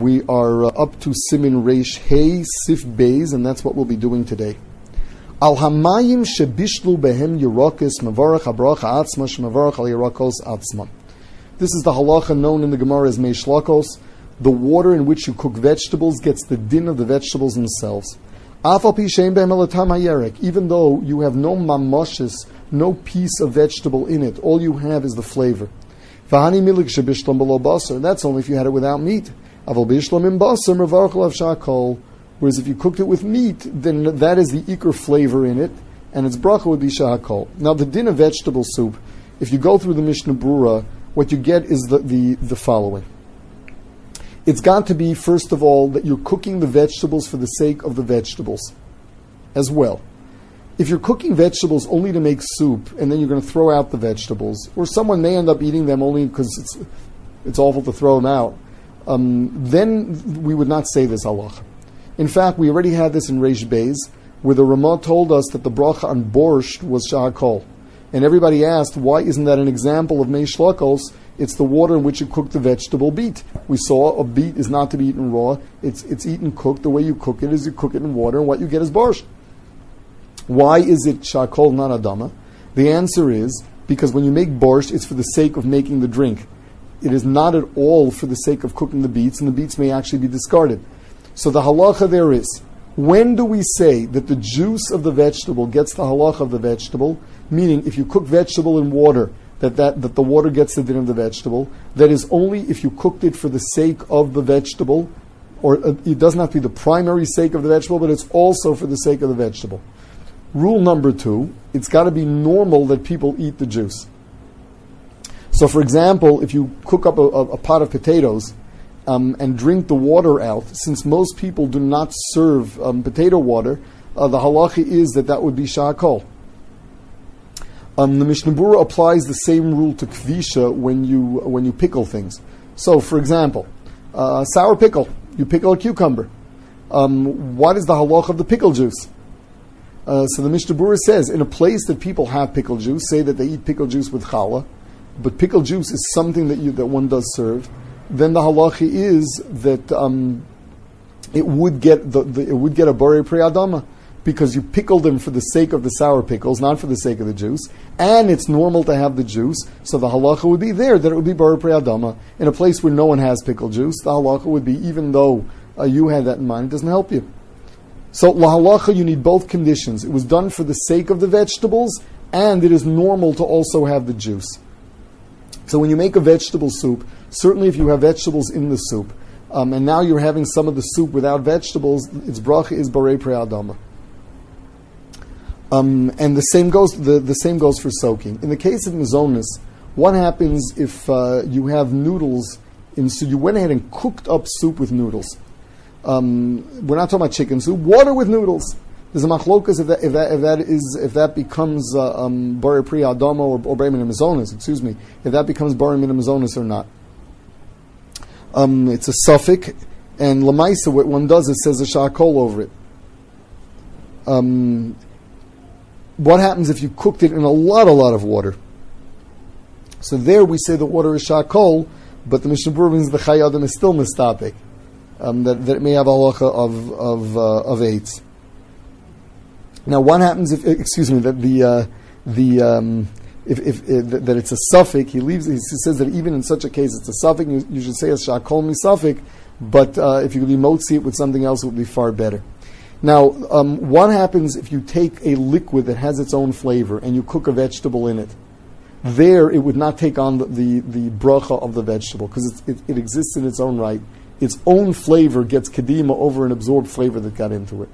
We are uh, up to Siman Reish Hey Seif Beis, and that's what we'll be doing today. Al Hamayim Shebishlu Behem Yerokis Mavarach Abracha Atzma Shemavarach Al Yerokos Atzma. This is the halacha known in the Gemara as Meishlakos. The water in which you cook vegetables gets the din of the vegetables themselves. Even though you have no mamoshes, no piece of vegetable in it, all you have is the flavor. That's only if you had it without meat. Whereas if you cooked it with meat, then that is the ikr flavor in it, and its bracha would be shahakol. Now the din of vegetable soup, if you go through the Mishnah Brura, what you get is the, the, the following. It's got to be, first of all, that you're cooking the vegetables for the sake of the vegetables as well. If you're cooking vegetables only to make soup and then you're going to throw out the vegetables, or someone may end up eating them only because it's, it's awful to throw them out, um, then we would not say this halacha. In fact, we already had this in Reish Beis, where the Ramah told us that the bracha on borscht was shahakol. And everybody asked, why isn't that an example of meishlakos? It's the water in which you cook the vegetable beet. We saw a beet is not to be eaten raw. It's, it's eaten cooked. The way you cook it is you cook it in water, and what you get is borscht. Why is it shakol not adama? The answer is because when you make borscht, it's for the sake of making the drink it is not at all for the sake of cooking the beets, and the beets may actually be discarded. So the halacha there is when do we say that the juice of the vegetable gets the halacha of the vegetable? Meaning, if you cook vegetable in water, that, that, that the water gets the din of the vegetable. That is only if you cooked it for the sake of the vegetable, or uh, it doesn't have to be the primary sake of the vegetable, but it's also for the sake of the vegetable. Rule number two: it's got to be normal that people eat the juice. So, for example, if you cook up a, a, pot of potatoes um, and drink the water out, since most people do not serve um, potato water, uh, the halacha is that that would be shakol. Um, the Mishnah Brura applies the same rule to kvisha when you when you pickle things. So, for example, uh, sour pickle, you pickle a cucumber. Um, what is the halach of the pickle juice? Uh, so the Mishnah Brura says, in a place that people have pickle juice, say that they eat pickle juice with challah, but pickle juice is something that you that one does serve, then the halachi is that um, it would get the, the, it would get a bore preadama because you pickle them for the sake of the sour pickles, not for the sake of the juice, and it's normal to have the juice. So the halacha would be there that it would be bore preadama in a place where no one has pickle juice. The halacha would be even though uh, you had that in mind, it doesn't help you. So la halacha, you need both conditions. It was done for the sake of the vegetables, and it is normal to also have the juice. So when you make a vegetable soup, certainly if you have vegetables in the soup, um, and now you're having some of the soup without vegetables, its bracha is barei pre'adama. Um, and the same goes the, the same goes for soaking. In the case of mizonis, what happens if uh, you have noodles in so you went ahead and cooked up soup with noodles? Um, we're not talking about chicken soup, water with noodles. There's a machlokas if that, if that, if that is if that becomes uh, um, pri adama or, or bari excuse me, if that becomes bari mizonis or not. Um, it's a safek, and lamaisa what one does is says a shakol over it. Um, what happens if you cooked it in a lot, a lot of water? So there we say the water is shakol, but the Mishnah Berurah means the Chayei Adam is still mistapik, um, that, that it may have a of of uh, of eights. Now, what happens if, excuse me, that the, uh, the, um, if, if, if, that it's a safek, he leaves, he says that even in such a case it's a safek, you, you should say a shakol mi safek, but uh, if you see it with something else, it would be far better. Now, um, what happens if you take a liquid that has its own flavor and you cook a vegetable in it? There, it would not take on the, the, the bracha of the vegetable because it, it exists in its own right. Its own flavor gets kedima over an absorbed flavor that got into it.